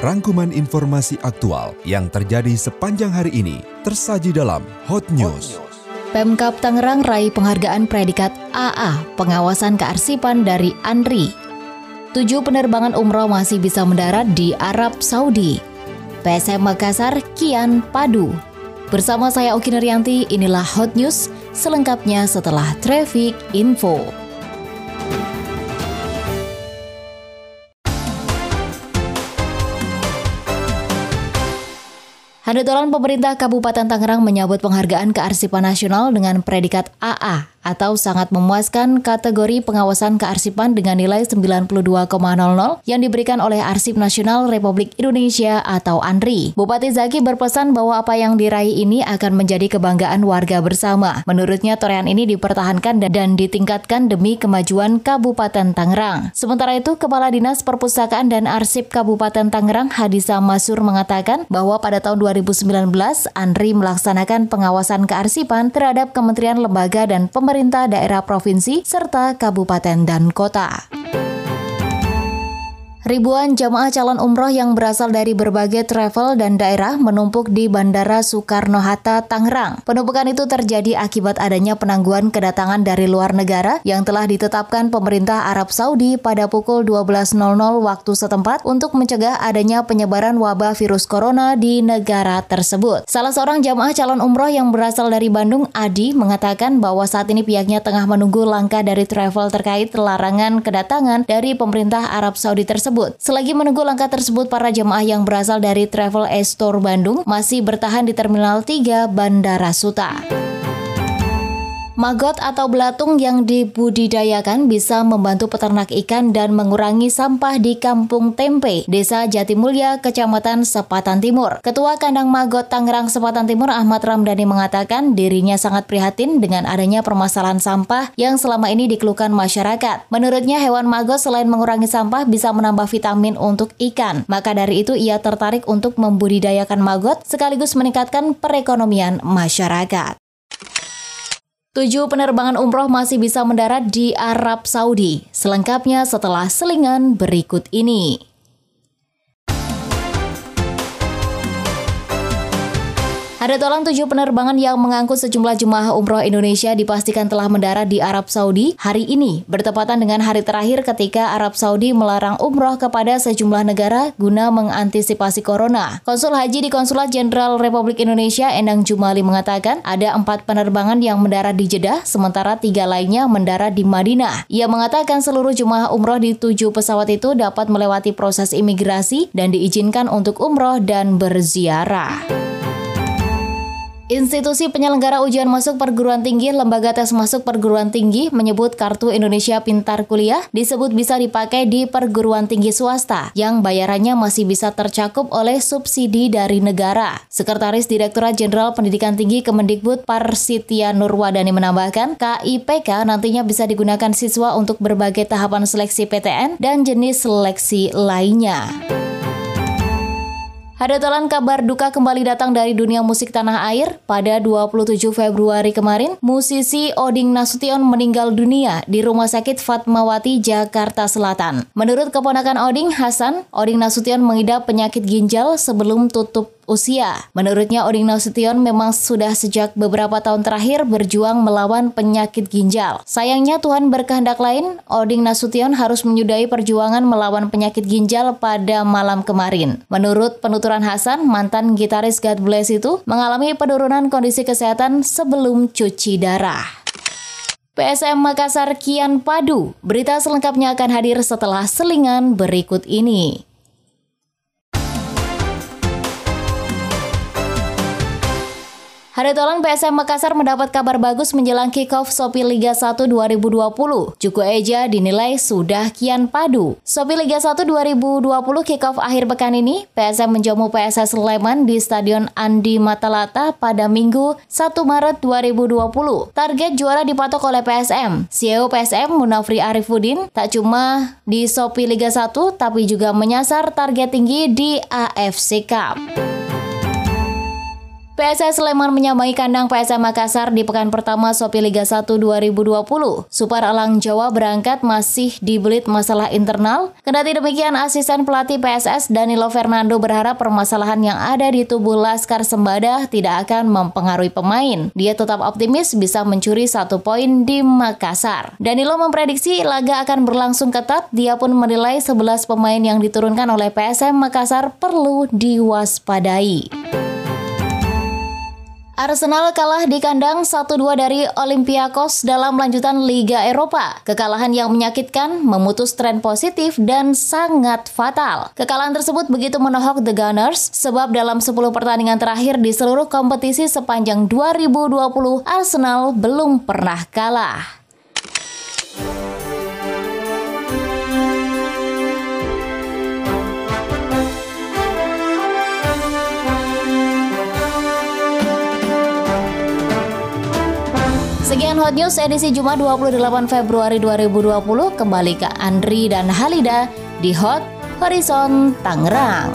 Rangkuman informasi aktual yang terjadi sepanjang hari ini tersaji dalam Hot News. Pemkap Tangerang raih penghargaan predikat AA pengawasan kearsipan dari ANRI. Tujuh penerbangan umroh masih bisa mendarat di Arab Saudi. PSM Makassar kian padu. Bersama saya Oki Nerianti, inilah Hot News selengkapnya setelah Traffic Info. Handetolan pemerintah Kabupaten Tangerang menyambut penghargaan kearsipan nasional dengan predikat AA atau sangat memuaskan kategori pengawasan kearsipan dengan nilai 92,00 yang diberikan oleh Arsip Nasional Republik Indonesia atau ANRI. Bupati Zaki berpesan bahwa apa yang diraih ini akan menjadi kebanggaan warga bersama. Menurutnya torehan ini dipertahankan dan ditingkatkan demi kemajuan Kabupaten Tangerang. Sementara itu, Kepala Dinas Perpustakaan dan Arsip Kabupaten Tangerang Hadisa Masur mengatakan bahwa pada tahun 2019 ANRI melaksanakan pengawasan kearsipan terhadap kementerian lembaga dan pemerintah pemerintah daerah provinsi serta kabupaten dan kota. Ribuan jamaah calon umroh yang berasal dari berbagai travel dan daerah menumpuk di Bandara Soekarno-Hatta, Tangerang. Penumpukan itu terjadi akibat adanya penangguhan kedatangan dari luar negara yang telah ditetapkan pemerintah Arab Saudi pada pukul 12.00 waktu setempat untuk mencegah adanya penyebaran wabah virus corona di negara tersebut. Salah seorang jamaah calon umroh yang berasal dari Bandung, Adi, mengatakan bahwa saat ini pihaknya tengah menunggu langkah dari travel terkait larangan kedatangan dari pemerintah Arab Saudi tersebut tersebut. Selagi menunggu langkah tersebut, para jemaah yang berasal dari Travel Store Bandung masih bertahan di Terminal 3 Bandara Suta. Magot atau belatung yang dibudidayakan bisa membantu peternak ikan dan mengurangi sampah di Kampung Tempe, Desa Jatimulya, Kecamatan Sepatan Timur. Ketua Kandang Magot Tangerang Sepatan Timur Ahmad Ramdhani mengatakan dirinya sangat prihatin dengan adanya permasalahan sampah yang selama ini dikeluhkan masyarakat. Menurutnya hewan magot selain mengurangi sampah bisa menambah vitamin untuk ikan. Maka dari itu ia tertarik untuk membudidayakan magot sekaligus meningkatkan perekonomian masyarakat. Tujuh penerbangan umroh masih bisa mendarat di Arab Saudi. Selengkapnya setelah selingan berikut ini. Ada tolang tujuh penerbangan yang mengangkut sejumlah jemaah umroh Indonesia dipastikan telah mendarat di Arab Saudi hari ini, bertepatan dengan hari terakhir ketika Arab Saudi melarang umroh kepada sejumlah negara guna mengantisipasi corona. Konsul Haji di Konsulat Jenderal Republik Indonesia Endang Jumali mengatakan ada empat penerbangan yang mendarat di Jeddah, sementara tiga lainnya mendarat di Madinah. Ia mengatakan seluruh jemaah umroh di tujuh pesawat itu dapat melewati proses imigrasi dan diizinkan untuk umroh dan berziarah. Institusi penyelenggara ujian masuk perguruan tinggi Lembaga Tes Masuk Perguruan Tinggi menyebut kartu Indonesia Pintar Kuliah disebut bisa dipakai di perguruan tinggi swasta yang bayarannya masih bisa tercakup oleh subsidi dari negara. Sekretaris Direktorat Jenderal Pendidikan Tinggi Kemendikbud Parsitia Nurwadani menambahkan, KIPK nantinya bisa digunakan siswa untuk berbagai tahapan seleksi PTN dan jenis seleksi lainnya. Hadatolan kabar duka kembali datang dari dunia musik tanah air. Pada 27 Februari kemarin, musisi Oding Nasution meninggal dunia di Rumah Sakit Fatmawati, Jakarta Selatan. Menurut keponakan Oding, Hasan, Oding Nasution mengidap penyakit ginjal sebelum tutup usia. Menurutnya Oding Nasution memang sudah sejak beberapa tahun terakhir berjuang melawan penyakit ginjal. Sayangnya Tuhan berkehendak lain, Oding Nasution harus menyudahi perjuangan melawan penyakit ginjal pada malam kemarin. Menurut penuturan Hasan, mantan gitaris God Bless itu mengalami penurunan kondisi kesehatan sebelum cuci darah. PSM Makassar kian padu. Berita selengkapnya akan hadir setelah selingan berikut ini. Hadetolan PSM Makassar mendapat kabar bagus menjelang kick-off Sopi Liga 1 2020. Juku Eja dinilai sudah kian padu. Sopi Liga 1 2020 kick-off akhir pekan ini, PSM menjamu PSS Sleman di Stadion Andi Matalata pada Minggu 1 Maret 2020. Target juara dipatok oleh PSM. CEO PSM Munafri Arifudin tak cuma di Sopi Liga 1 tapi juga menyasar target tinggi di AFC Cup. PSS Sleman menyamai kandang PSM Makassar di pekan pertama Sopi Liga 1 2020. Super Alang Jawa berangkat masih dibelit masalah internal. Kendati demikian, asisten pelatih PSS Danilo Fernando berharap permasalahan yang ada di tubuh Laskar Sembada tidak akan mempengaruhi pemain. Dia tetap optimis bisa mencuri satu poin di Makassar. Danilo memprediksi laga akan berlangsung ketat. Dia pun menilai 11 pemain yang diturunkan oleh PSM Makassar perlu diwaspadai. Arsenal kalah di kandang 1-2 dari Olympiakos dalam lanjutan Liga Eropa. Kekalahan yang menyakitkan, memutus tren positif, dan sangat fatal. Kekalahan tersebut begitu menohok The Gunners, sebab dalam 10 pertandingan terakhir di seluruh kompetisi sepanjang 2020, Arsenal belum pernah kalah. Sekian Hot News edisi Jumat 28 Februari 2020 kembali ke Andri dan Halida di Hot Horizon Tangerang.